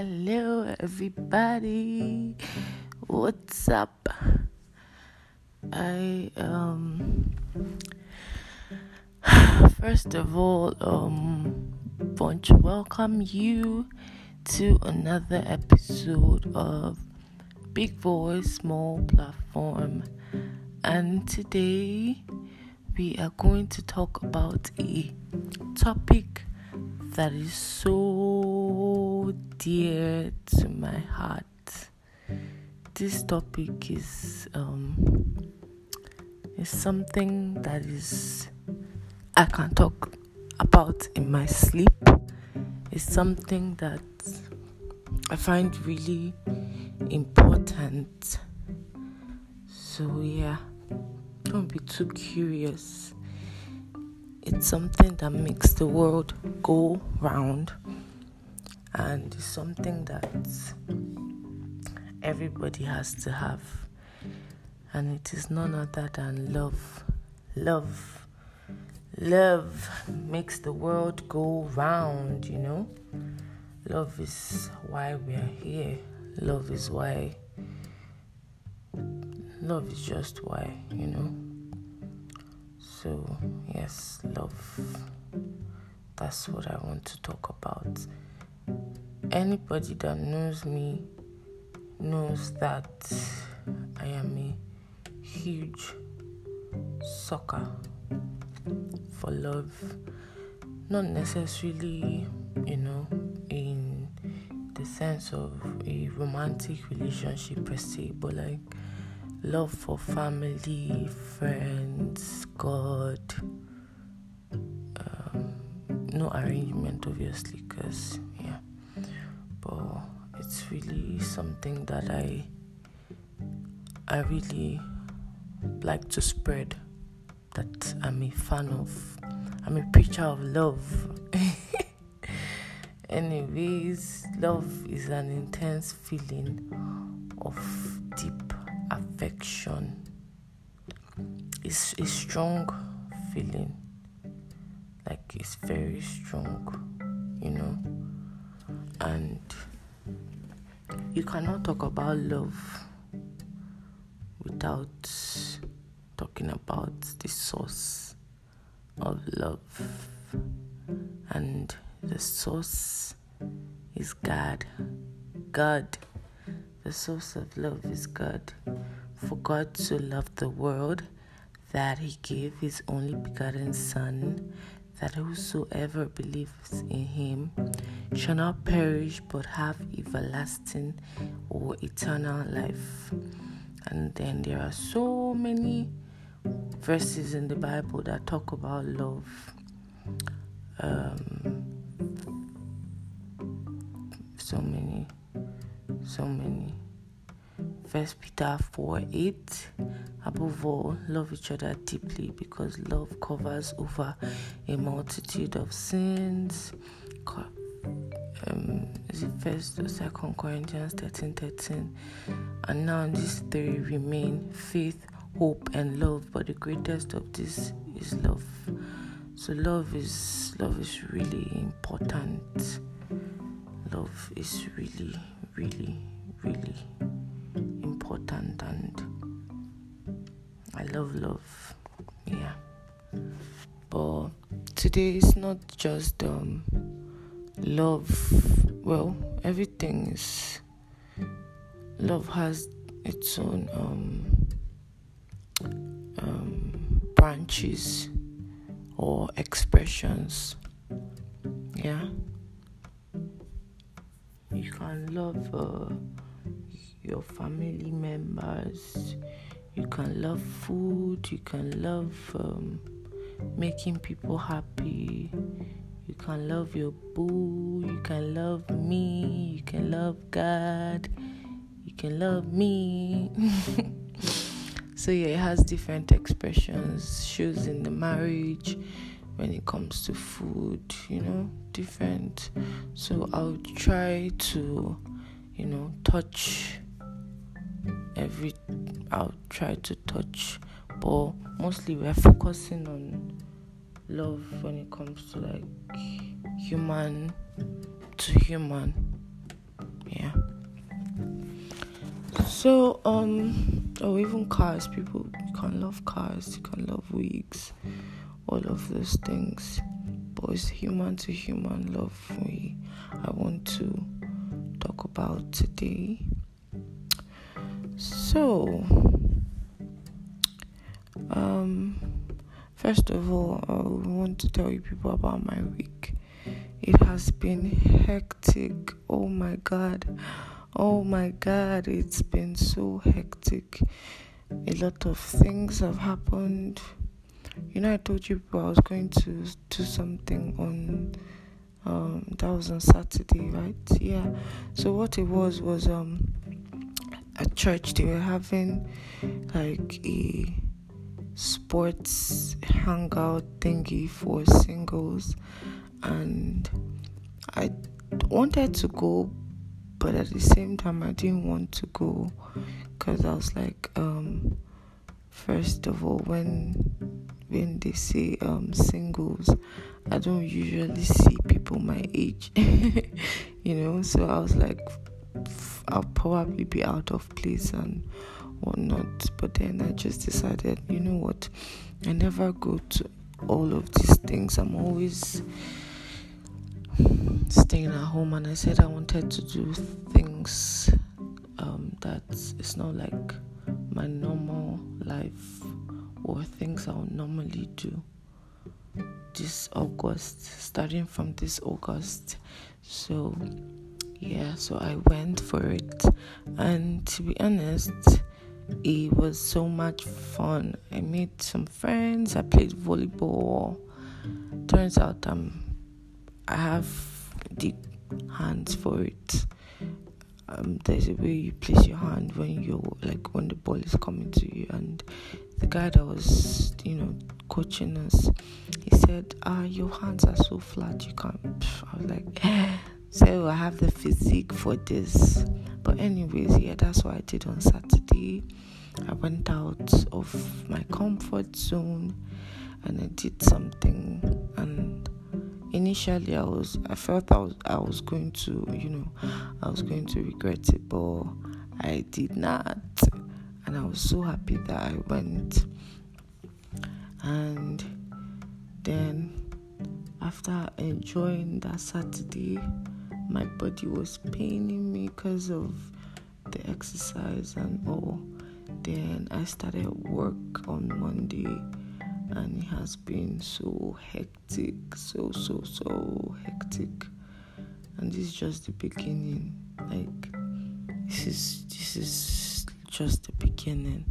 hello, everybody. What's up? I um first of all um want to welcome you to another episode of Big Voice Small Platform, and today we are going to talk about a topic that is so dear to my heart. This topic is um is something that is I can talk about in my sleep. It's something that I find really important. So yeah, don't be too curious it's something that makes the world go round and it's something that everybody has to have. And it is none other than love. Love. Love makes the world go round you know? Love is why we are here. Love is why love is just why you know? So, yes, love. That's what I want to talk about. Anybody that knows me knows that I am a huge sucker for love. Not necessarily, you know, in the sense of a romantic relationship per se, but like love for family, friends, God. Um, no arrangement, obviously, because, yeah. It's really something that I I really like to spread that I'm a fan of. I'm a preacher of love. Anyways, love is an intense feeling of deep affection it's a strong feeling like it's very strong you know and you cannot talk about love without talking about the source of love. And the source is God. God. The source of love is God. For God to love the world that he gave his only begotten Son, that whosoever believes in him shall not perish but have everlasting or eternal life. And then there are so many verses in the Bible that talk about love. Um, so many so many. First Peter 4 8. Above all, love each other deeply because love covers over a multitude of sins. Um, is it first or second Corinthians 13 13? And now these three remain faith, hope, and love, but the greatest of these is love. So love is love is really important. Love is really really, really important and I love love. Yeah. But today is not just um love well, everything is love has its own um um branches or expressions. Yeah you can love uh, your family members. You can love food you can love um, making people happy. You can love your boo you can love me you can love god you can love me. So yeah it has different expressions shows in the marriage when it comes to food, you know, different. So I'll try to, you know, touch every, I'll try to touch, but mostly we're focusing on love when it comes to like human to human. Yeah. So, um, or even cars, people you can love cars, you can love wigs, all of those things. But it's human to human love for we I want to talk about today. So, um, first of all, I want to tell you people about my week. It has been hectic. Oh my god. Oh my god, it's been so hectic. A lot of things have happened. You know, I told you I was going to do something on um that was on Saturday, right? Yeah. So what it was was um at church they were having like a sports hangout thingy for singles and I wanted to go but at the same time I didn't want to go because I was like, um, first of all, when when they say um, singles, I don't usually see people my age, you know. So I was like, I'll probably be out of place and whatnot. But then I just decided, you know what, I never go to all of these things. I'm always staying at home and I said I wanted to do things um, that it's not like my normal life or things I would normally do this August, starting from this August. So, yeah, so I went for it, and to be honest, it was so much fun. I made some friends, I played volleyball. Turns out I'm I have the hands for it. Um, there's a way you place your hand when you're like when the ball is coming to you, and the guy that was you know coaching us, he said, "Ah, your hands are so flat, you can't." I was like, "So I have the physique for this." But anyways, yeah, that's what I did on Saturday. I went out of my comfort zone and I did something and initially I was I felt I was I was going to you know I was going to regret it but I did not and I was so happy that I went and then after enjoying that Saturday my body was paining me because of the exercise and all then I started work on Monday and it has been so hectic, so so so hectic. And this is just the beginning. Like this is this is just the beginning.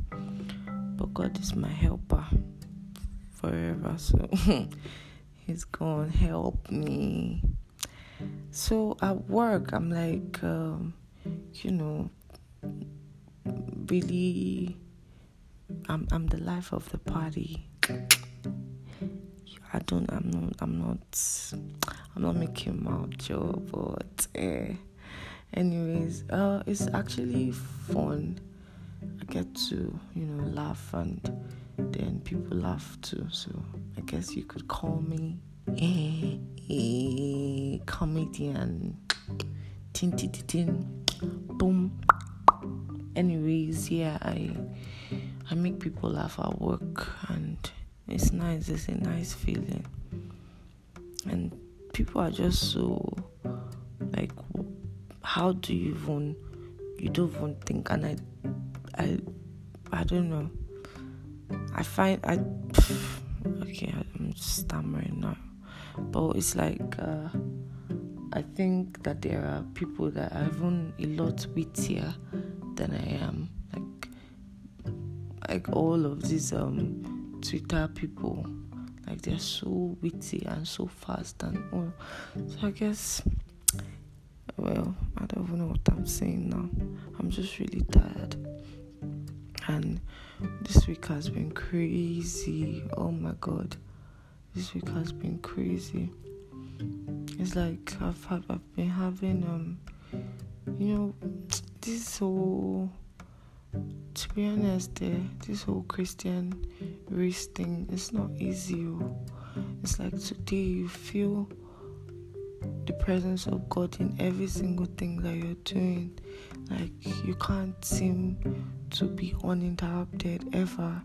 But God is my helper forever, so He's gonna help me. So at work, I'm like, um, you know, really, I'm I'm the life of the party I don't. I'm not. I'm not. I'm not making mouth joke, but uh, anyways, uh, it's actually fun. I get to you know laugh and then people laugh too. So I guess you could call me a, a comedian. Tin tin tin tin. Boom. Anyways, yeah, I I make people laugh at work and it's nice, it's a nice feeling. And people are just so like how do you even you don't even think and I I I don't know. I find I okay, I'm stammering now. But it's like uh, I think that there are people that are even a lot wittier than I am. Like like all of these um Twitter people. Like they're so witty and so fast and all. So I guess well, I don't even know what I'm saying now. I'm just really tired. And this week has been crazy. Oh my god. This week has been crazy. It's like I've had, I've been having um you know this whole to be honest, eh, this whole Christian race thing is not easy. Oh. It's like today you feel the presence of God in every single thing that you're doing. Like you can't seem to be uninterrupted ever,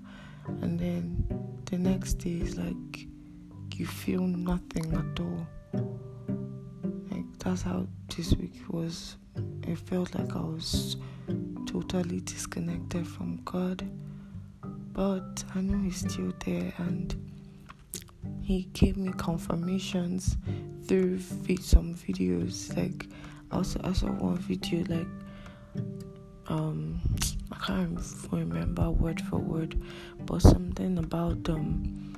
and then the next day is like you feel nothing at all. Like that's how this week was. It felt like I was totally disconnected from God, but I know He's still there and He gave me confirmations through some videos. Like I also I saw one video like um I can't remember word for word, but something about um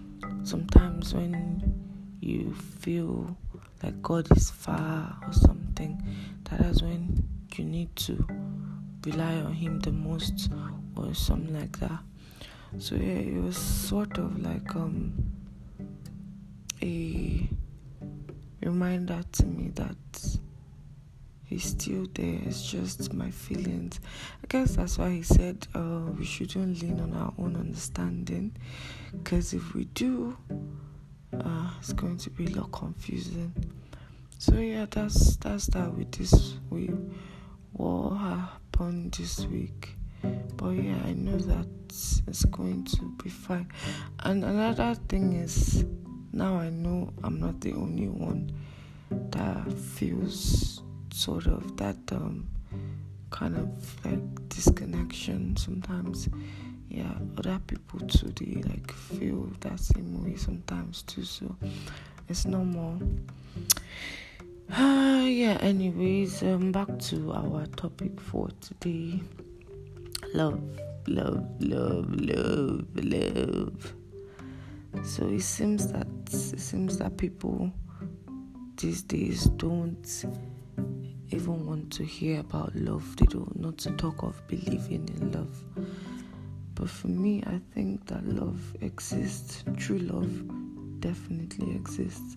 sometimes when you feel like God is far or something, that is when you need to rely on Him the most or something like that. So yeah, it was sort of like um a reminder to me that he's still there. It's just my feelings. I guess that's why he said uh, we shouldn't lean on our own understanding, because if we do, uh, it's going to be a lot confusing. So yeah, that's that's that with this week. What happened this week? But yeah, I know that it's going to be fine. And another thing is, now I know I'm not the only one that feels sort of that um, kind of like disconnection sometimes. Yeah, other people too they like feel that same way sometimes too. So it's normal. Uh, yeah. Anyways, um, back to our topic for today. Love, love, love, love, love. So it seems that it seems that people these days don't even want to hear about love. They don't not to talk of believing in love. But for me, I think that love exists. True love definitely exists.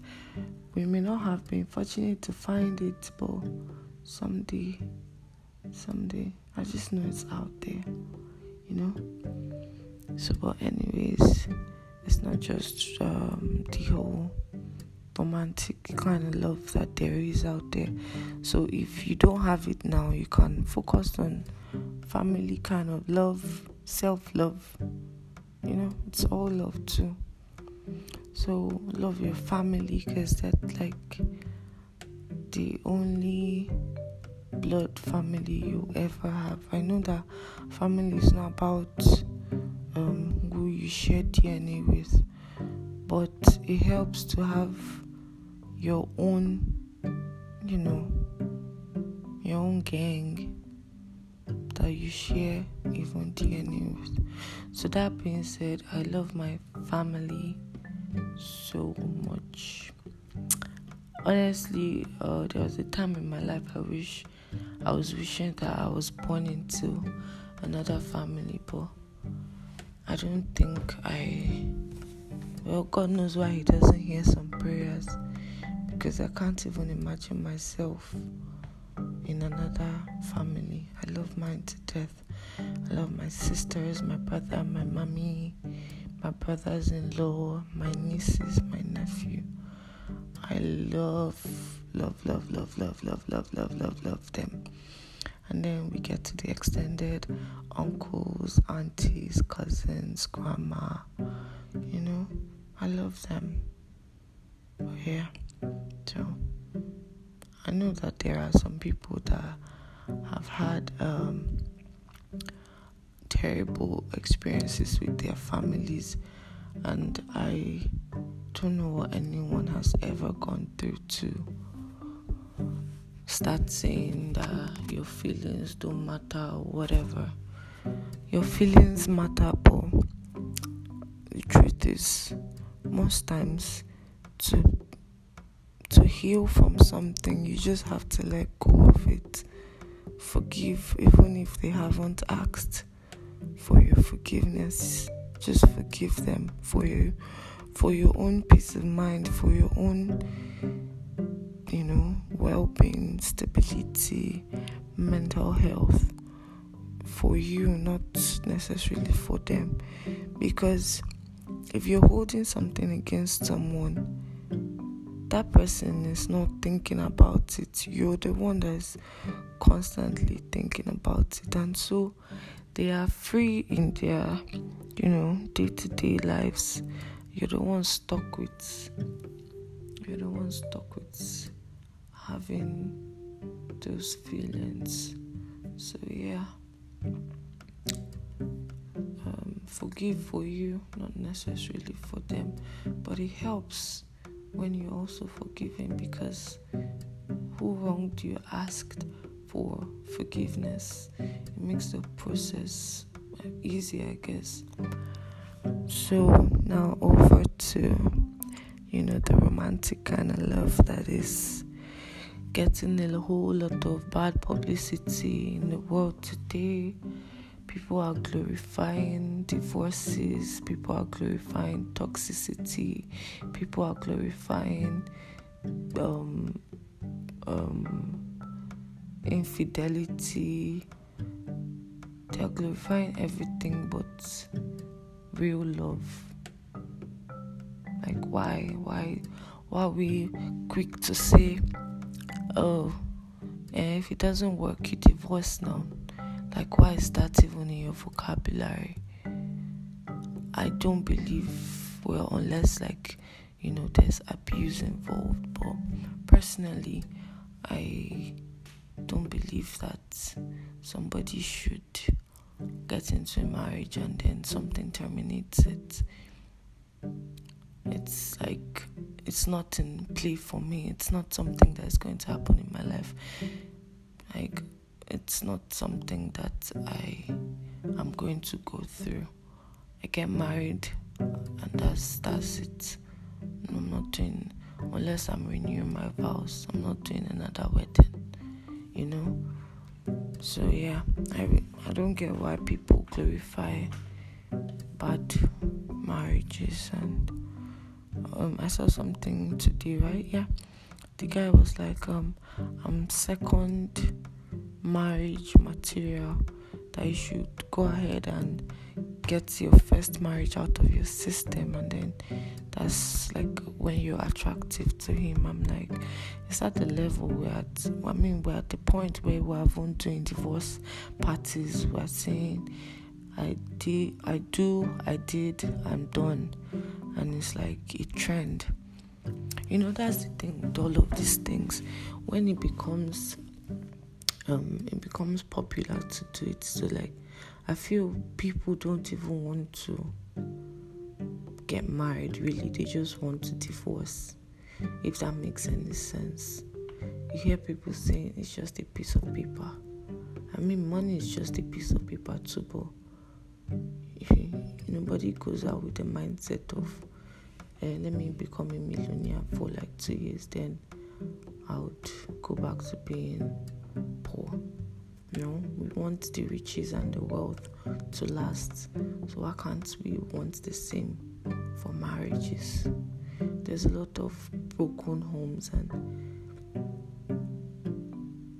We may not have been fortunate to find it, but someday, someday, I just know it's out there, you know. So, but anyways, it's not just um, the whole romantic kind of love that there is out there. So if you don't have it now, you can focus on family kind of love, self love. You know, it's all love too. So love your family because that's like the only blood family you ever have. I know that family is not about um, who you share DNA with, but it helps to have your own, you know, your own gang that you share even DNA with. So, that being said, I love my family so much. Honestly, uh, there was a time in my life I wish I was wishing that I was born into another family, but I don't think I. Well, God knows why He doesn't hear some prayers because I can't even imagine myself in another family. I love mine to death. I love my sisters, my brother, my mommy, my brothers in law, my nieces, my nephew. I love, love, love, love, love, love, love, love, love, love them. And then we get to the extended uncles, aunties, cousins, grandma. You know, I love them. Oh, yeah. So I know that there are some people that have had um, terrible experiences with their families, and I don't know what anyone has ever gone through to start saying that your feelings don't matter or whatever. Your feelings matter, but the truth is, most times, to to heal from something, you just have to let go of it. Forgive, even if they haven't asked for your forgiveness. Just forgive them for you, for your own peace of mind, for your own, you know, well-being, stability, mental health. For you, not necessarily for them, because if you're holding something against someone that person is not thinking about it, you're the one that's constantly thinking about it. And so they are free in their, you know, day to day lives. You're the one stuck with, you're the one stuck with having those feelings. So, yeah. Um, forgive for you, not necessarily for them, but it helps when you're also forgiven because who wronged you asked for forgiveness. It makes the process um, easy, I guess. So now over to you know the romantic kind of love that is getting a whole lot of bad publicity in the world today. People are glorifying divorces, people are glorifying toxicity, people are glorifying um, um, infidelity. They are glorifying everything but real love. Like why, why, why are we quick to say, oh, and if it doesn't work, you divorce now? Like why is that even in your vocabulary? I don't believe well unless like you know there's abuse involved. But personally, I don't believe that somebody should get into a marriage and then something terminates it. It's like it's not in play for me. It's not something that's going to happen in my life. Like it's not something that I am going to go through. I get married and that's that's it. I'm not doing unless I'm renewing my vows. I'm not doing another wedding. You know. So yeah, I I don't get why people glorify bad marriages and um I saw something today, right? Yeah. The guy was like, um, I'm second marriage material that you should go ahead and get your first marriage out of your system. And then that's like when you're attractive to him. I'm like it's at the level we're at. I mean we're at the point where we're even doing divorce parties. We're saying i did i do i did i'm done. And it's like a trend. You know that's the thing with all of these things. When it becomes um it becomes popular to do it so like i feel people don't even want to get married, really. They just want to divorce, if that makes any sense. You hear people saying it's just a piece of paper. I mean, money is just a piece of paper, too, but nobody goes out with the mindset of, uh, let me become a millionaire for like two years, then I would go back to being poor. You know, we want the riches and the wealth to last. So why can't we want the same for marriages. There's a lot of broken homes, and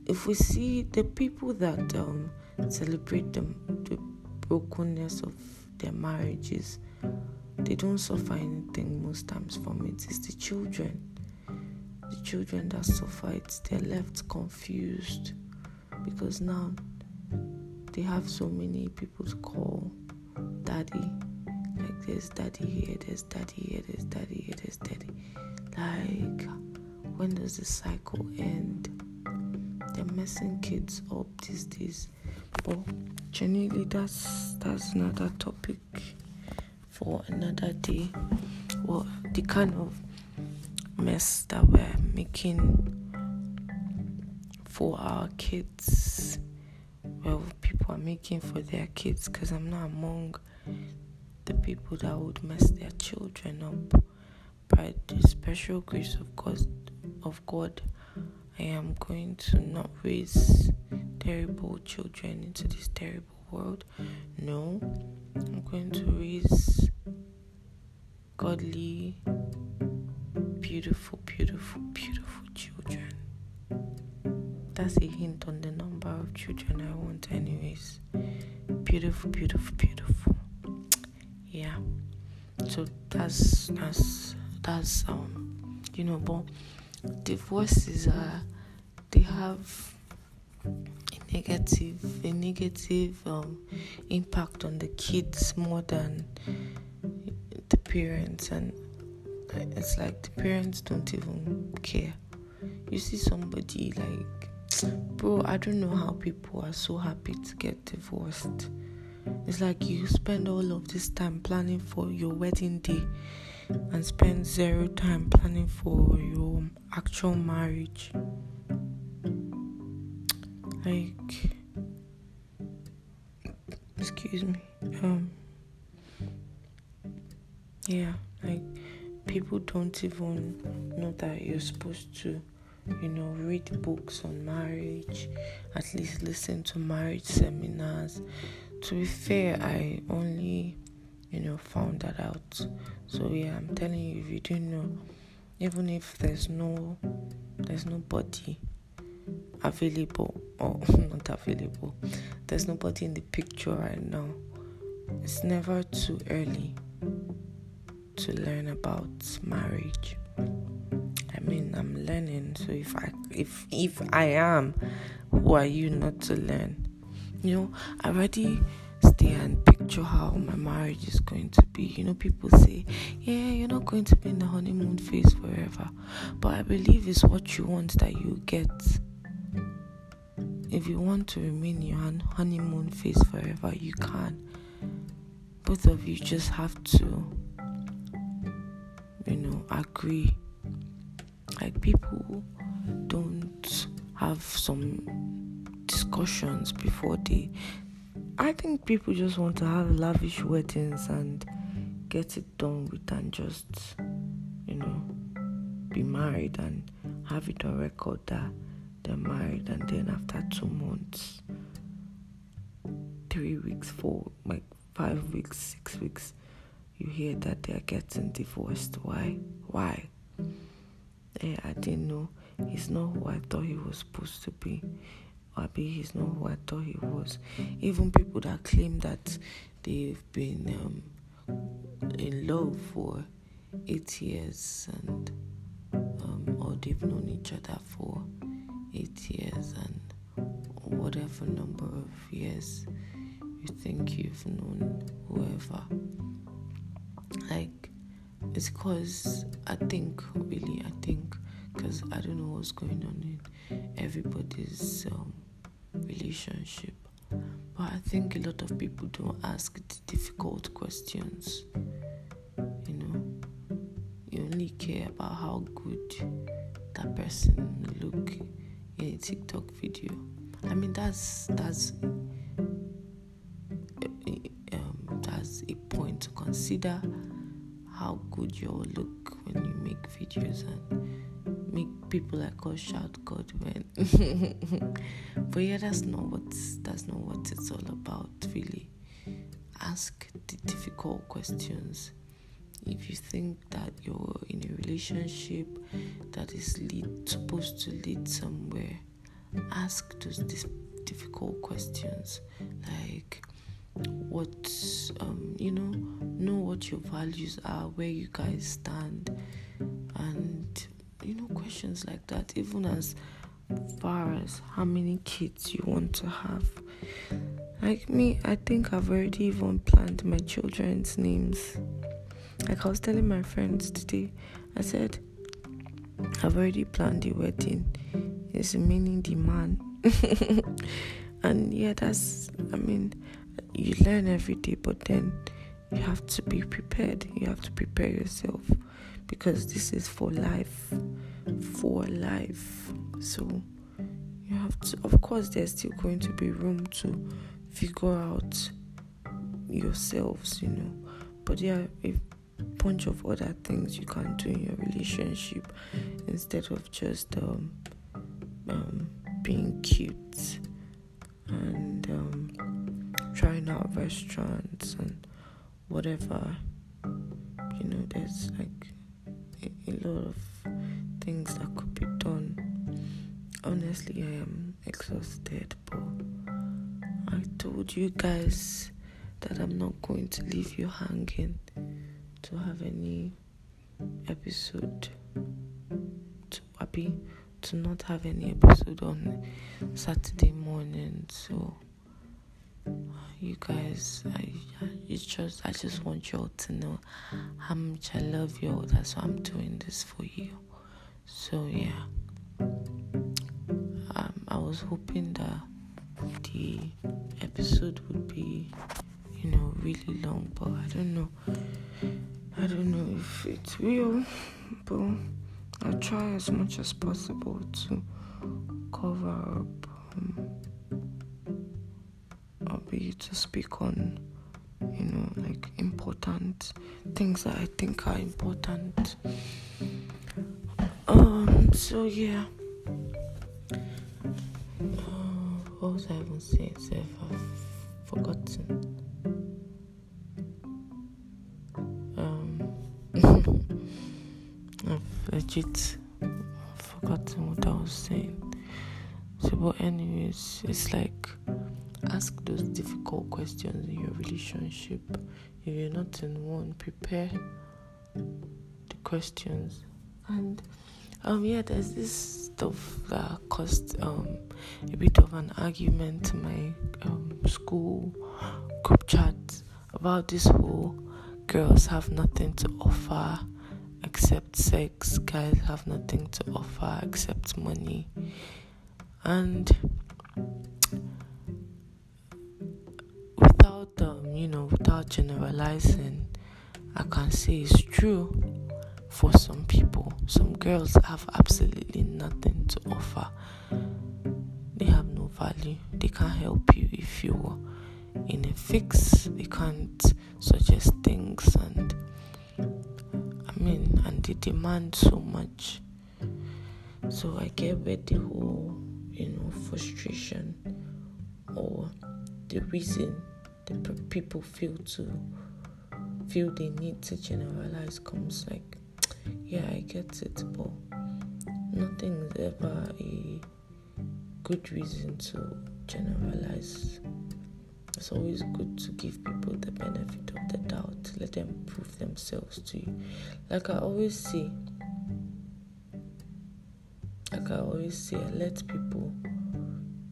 if we see the people that um, celebrate the, the brokenness of their marriages, they don't suffer anything most times from it. It's the children. The children that suffer it, they're left confused because now they have so many people to call daddy like there's daddy here, there's daddy here, there's daddy here, there's daddy. Like when does the cycle end? They're messing kids up these days. But generally that's that's another topic for another day. Well the kind of mess that we're making for our kids well people are making for their kids because i'm not among the people that would mess their children up. By the special grace of God, of God, I am going to not raise terrible children into this terrible world. No, I'm going to raise godly, beautiful, beautiful, beautiful children. That's a hint on the number of children I want, anyways. Beautiful, beautiful, beautiful yeah so that's that's that's um you know, but divorces are they have a negative a negative um, impact on the kids more than the parents and it's like the parents don't even care. You see somebody like bro i don't know how people are so happy to get divorced. It's like you spend all of this time planning for your wedding day and spend zero time planning for your actual marriage. Like excuse me um yeah like people don't even know that you're supposed to you know read books on marriage at least listen to marriage seminars. To be fair i only you know found that out. So yeah i'm telling you if you didn't know even if there's no there's nobody available or not available there's nobody in the picture right now it's never too early to learn about marriage i mean i'm learning so if i if if i am who are you not to learn you know i already stay and picture how my marriage is going to be. You know, people say, yeah, you're not going to be in the honeymoon phase forever. But I believe it's what you want that you get. If you want to remain in your honeymoon phase forever, you can. Both of you just have to, agree. Like, people don't have some discussions before they I think people just want to have lavish weddings and get it done with and just, you know, be married and have it on record that they're married and then after two months, three weeks, four, like five weeks, six weeks, you hear that they're getting divorced. Why? Why? Yeah, I didn't know. He's not who I thought he was supposed to be. Abi he's not who I thought he was. Even people that claim that they've been um, in love for eight years and um, or they've known each other for eight years and whatever number of years you think you've known whoever. Like it's because I think really I think because I don't know what's going on in everybody's um, relationship. But I think a lot of people don't ask the difficult questions. You know, you only care about how good that person look in a TikTok video. I mean, that's that's um, that's a point to consider how good you all look when you make videos and make people like us shout God when. but yeah, that's not what that's not what it's all about, really. Ask the difficult questions. If you think that you're in a relationship that is lead supposed to lead somewhere, ask those difficult questions like what um, you know know what your values are where you guys stand and you know, questions like that, even as far as how many kids you want to have. Like me, I think I've already even planned my children's names. Like I was telling my friends today, I said, I've already planned the wedding. It's meaning the man. and yeah, that's, I mean, you learn every day, but then you have to be prepared. You have to prepare yourself because this is for life. For life. So you have to, of course, there's still going to be room to figure out yourselves, you know. But there are a bunch of other things you can do in your relationship instead of just um, um, being cute and um, trying out restaurants and whatever. You know, there's like a, a lot of things that could be done. Honestly, I am exhausted, but I told you guys that I'm not going to leave you hanging to have any episode to happy to not have any episode on Saturday morning. So you guys, I, it's just I just want y'all to know how much I love you. All. That's why I'm doing this for you. So yeah, um, I was hoping that the episode would be, you know, really long, but I don't know. I don't know if it will, but I'll try as much as possible to cover up. Um, be to speak on, you know, like important things that I think are important. Um. So yeah. Uh, what was I even saying? I've forgotten. um i've legit forgotten what I was saying. So, but anyways, it's like ask those difficult questions in your relationship. If you're not in one, prepare the questions. And um, yeah, there's this stuff that caused um a bit of an argument in my um school group chat about this whole girls have nothing to offer except sex. Guys have nothing to offer except money. And without um, you know, without generalizing, I can say it's true for some people. Some girls have absolutely nothing to offer. They have no value. They can't help you if you're in a fix. They can't suggest things and I mean, and they demand so much. So I get where the whole, you know, frustration or the reason the people feel to feel they need to generalize comes like, yeah, I get it, but nothing is ever a good reason to generalize it's always good to give people the benefit of the doubt, let them prove themselves to you. Like I always say, like I always say, I let people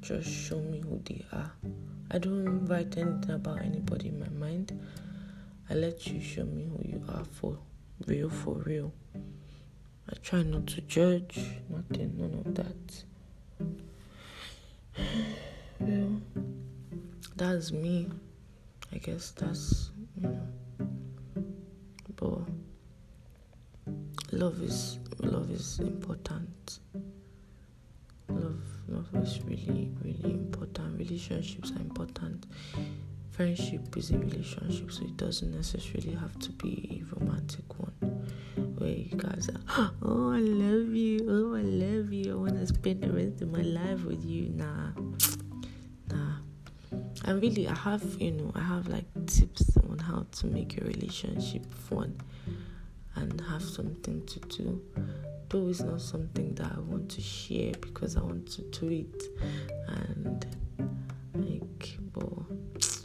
just show me who they are. I don't write anything about anybody in my mind. I let you show me who you are for real, for real. I try not to judge, nothing, none of that. well, that's me. I guess that's you know. But love is love is important. Love is really really important. Relationships are important. Friendship is a relationship, so it doesn't necessarily have to be a romantic one where you guys are, oh, I love you, oh, I love you, I want to spend the rest of my life with you. Nah, nah, and really i have you know i have like tips on how to make your relationship fun and have something to do though it's not something that i want to share because i want to do it. And like but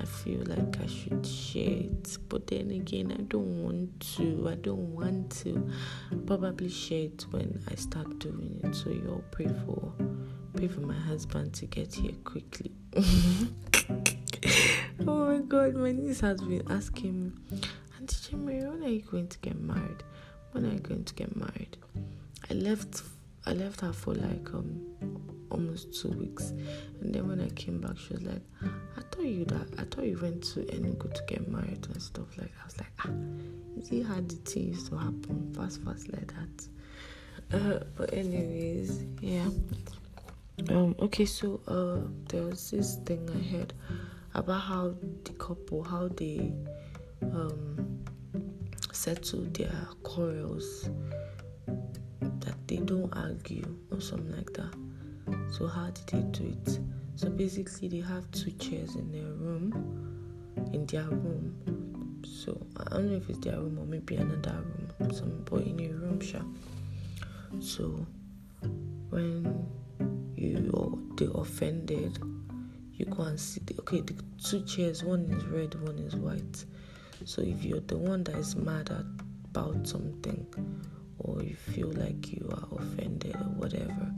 i feel like i should share it. But then again i don't want to. I don't want to probably share it when i start doing it. So you all pray for pray for my husband to get here quickly. Oh my god, my niece has been asking me, Auntie Jimmy, when are you going to get married? When are you going to get married? I left I left her for like um almost two weeks and then when I came back she was like, I thought you that I thought you went to Enugu to get married and stuff like that. I was like, ah, is it how the things to happen fast fast like that? Uh, but anyways, yeah. Um, okay, so uh, there was this thing I heard about how the couple, how they um, settle their quarrels, that they don't argue or something like that. So, how did they do it? So, basically, they have two chairs in their room, in their room. So, I don't know if it's their room or maybe another room, some boy in a room, sure. So, when you the offended, you go and see the okay, the two chairs, one is red, one is white. So if you're the one that is mad about something, or you feel like you are offended or whatever,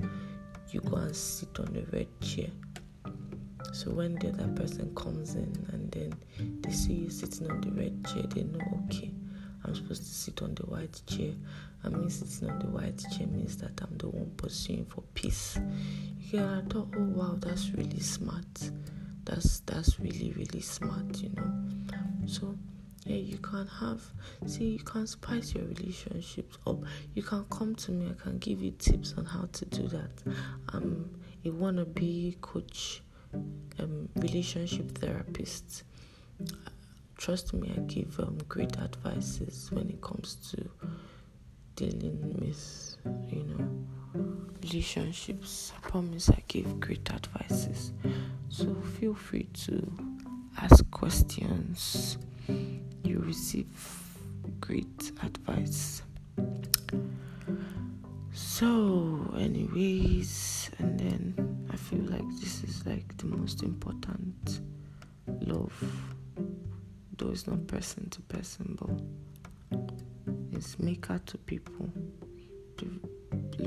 you go and sit on the red chair. So when the other person comes in and then they see you sitting on the red chair, they know, okay, I'm supposed to sit on the white chair. I mean sitting on the white chair means that I'm the one pursuing for peace. Yeah, I thought, oh wow, that's really smart. That's that's really really smart, you know. So yeah, you can have see you can spice your relationships up. You can come to me, I can give you tips on how to do that. I'm a wannabe coach, um, relationship therapist. Trust me, I give um, great advices when it comes to dealing with, you know, relationships. I promise I give great advices. So feel free to ask questions. You receive great advice. So, anyways, and then I feel like this is like the most important love, though it's not person to person, but it's maker to people. The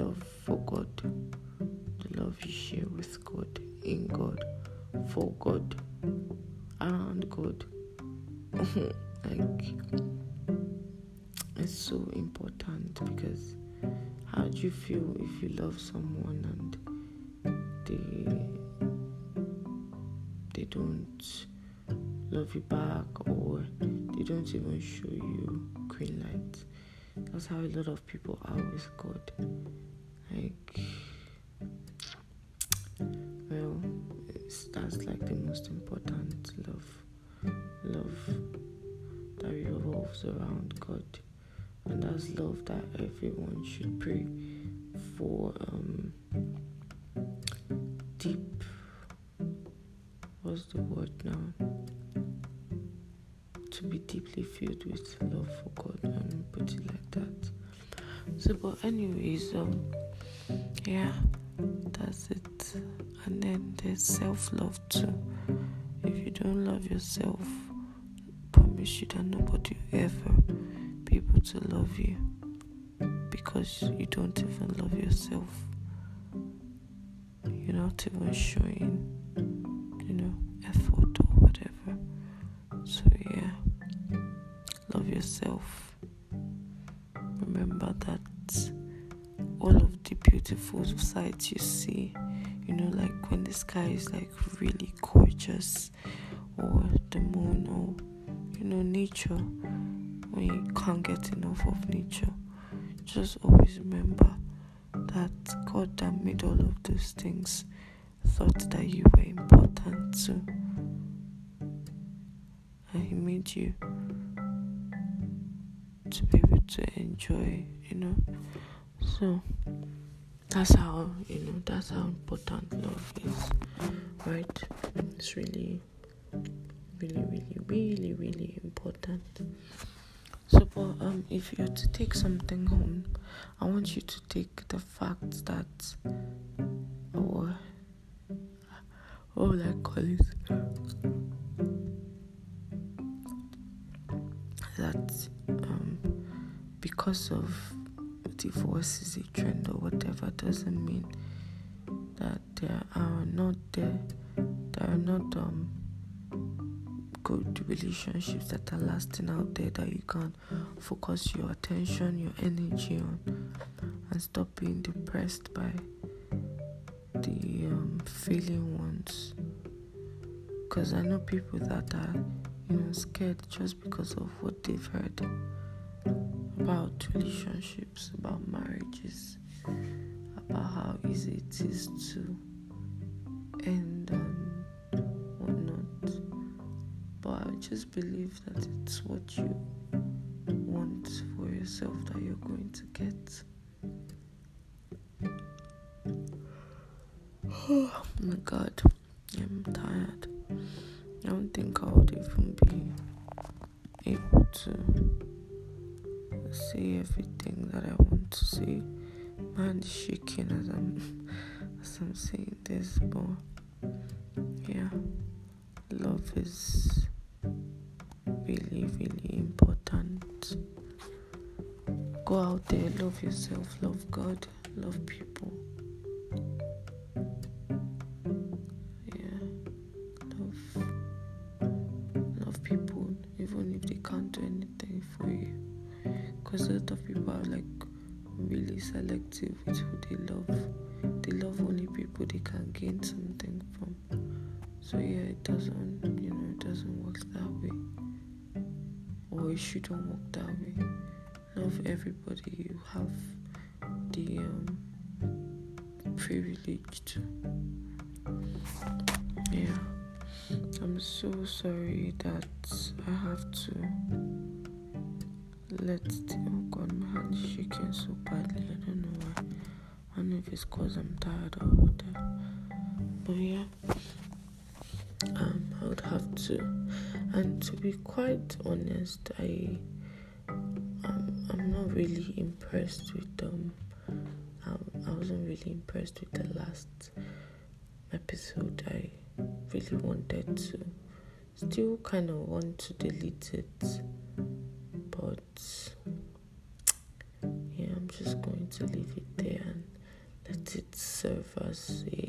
love for God, the love you share with God, in God, for God, around God. like, it's so important because how do you feel if you love someone and they they don't love you back or they don't even show you green light? That's how a lot of people are with god. Like well that's like the most important love love that revolves around god. And that's love that everyone should pray for um, deep what's the word now? To be deeply filled with love for god and put it like that. So but anyways um yeah that's it. And then there's self-love too. If you don't love yourself promise you that nobody will ever people to love you because you don't even love yourself. You're not even showing, you know, effort or whatever. So, yeah, love yourself. Remember that all of the beautiful sights you see, you know, like when the sky is like really nature when you can't get enough of nature. Just always remember that God that made all of those things thought that you were important too. And He made you to be able to enjoy, you know. So that's how, you know, that's how important love is, right? It's really, really, really, really, really important. So, but um, if you're to take something home, I want you to take the fact that, or what would I call it? That um, because of divorce is a trend or whatever doesn't mean that there are not there, there are not um good relationships that are lasting out there that you can focus your attention, your energy on, and stop being depressed by the um, failing ones. Because I know people that are, you know, scared just because of what they've heard about relationships, about marriages, about how easy it is to just believe that it's what you want for yourself that you're going to get. Oh my god, love yourself, love God, love people. Yeah, love, love people, even if they can't do anything for you. Because a lot of people are like really selective with who they love. They love only people they can gain something from. So yeah, it doesn't, you know, it doesn't work that way. Or it shouldn't work that way. Love everybody you have the um, privilege to. Yeah. I'm so sorry that I have to let the, oh god my hand is shaking so badly. I don't know why. I don't know if it's cause I'm tired or whatever. But yeah. Um I would have to and to be quite honest, I really impressed with them. Um, I wasn't really impressed with the last episode. I really wanted to still kind of want to delete it but yeah i'm just going to leave it there and let it serve as a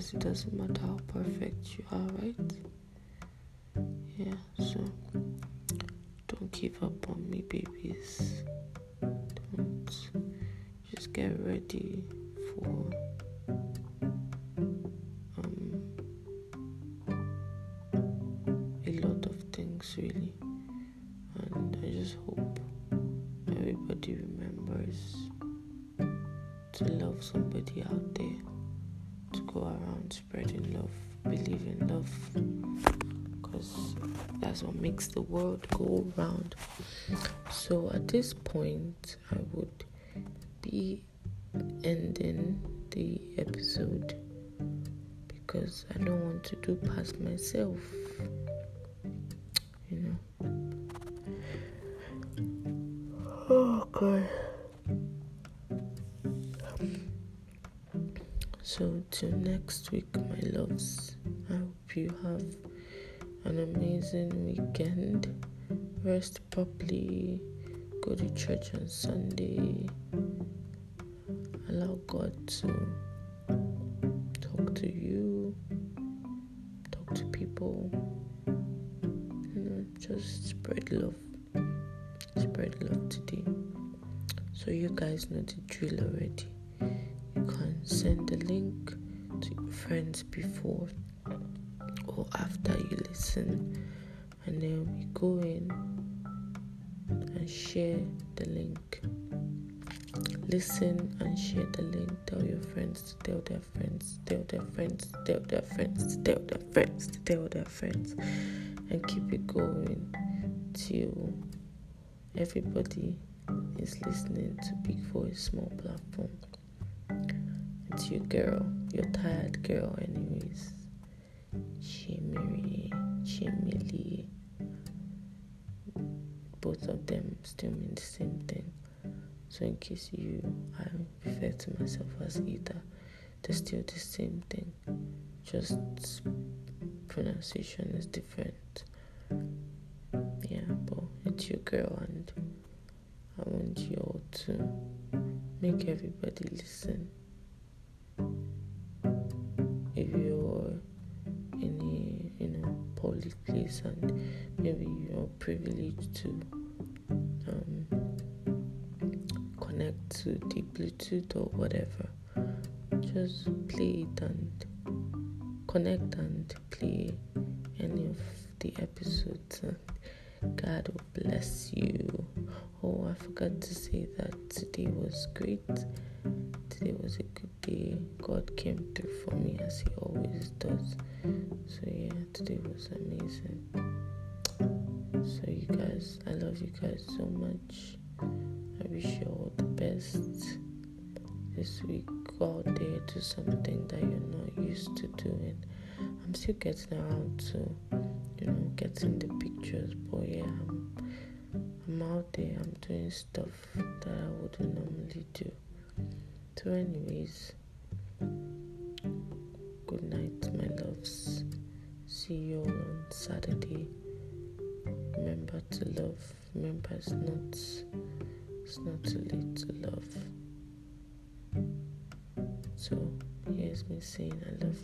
because it doesn't matter how perfect you are, right? Yeah, so don't give up on me, babies. Don't just get ready for go around spreading love, believing in love, because that's what makes the world go round. So at this point, I would be ending the episode because I don't want to do past myself. Next week, my loves, I hope you have an amazing weekend. Rest properly, go to church on Sunday, allow God to talk to you, talk to people, you know, just spread love. Spread love today. So, you guys know the drill already You can send the link to your friends before or after you listen, and then we go in and share the link. Listen and share the link. Tell your friends to tell their friends, tell their friends, tell their friends, tell their friends, tell their friends, and keep it going till everybody is listening to Big Voice Small Platform. It's your girl, your tired girl, anyways. Chimiri, Chimili. Both of them still mean the same thing. So, in case you, I refer to myself as either, they're still the same thing. Just pronunciation is different. Yeah, but it's your girl, and I want you all to make everybody listen you're privileged to um, connect to the Bluetooth or whatever, just play it and connect and play any of the episodes. God will bless you. Oh, I forgot to say that today was great. Today was a good day. God came through for me as He always does. So, yeah, today was amazing. So, you guys, I love you guys so much. I wish you all the best this week. Go out there, do something that you're not used to doing I'm still getting around to, you know, getting the pictures. But yeah, I'm, I'm out there. I'm doing stuff that I wouldn't normally do. So, anyways, good night, my loves. See you all on Saturday. It's not. It's not too late to love. So here's me saying I love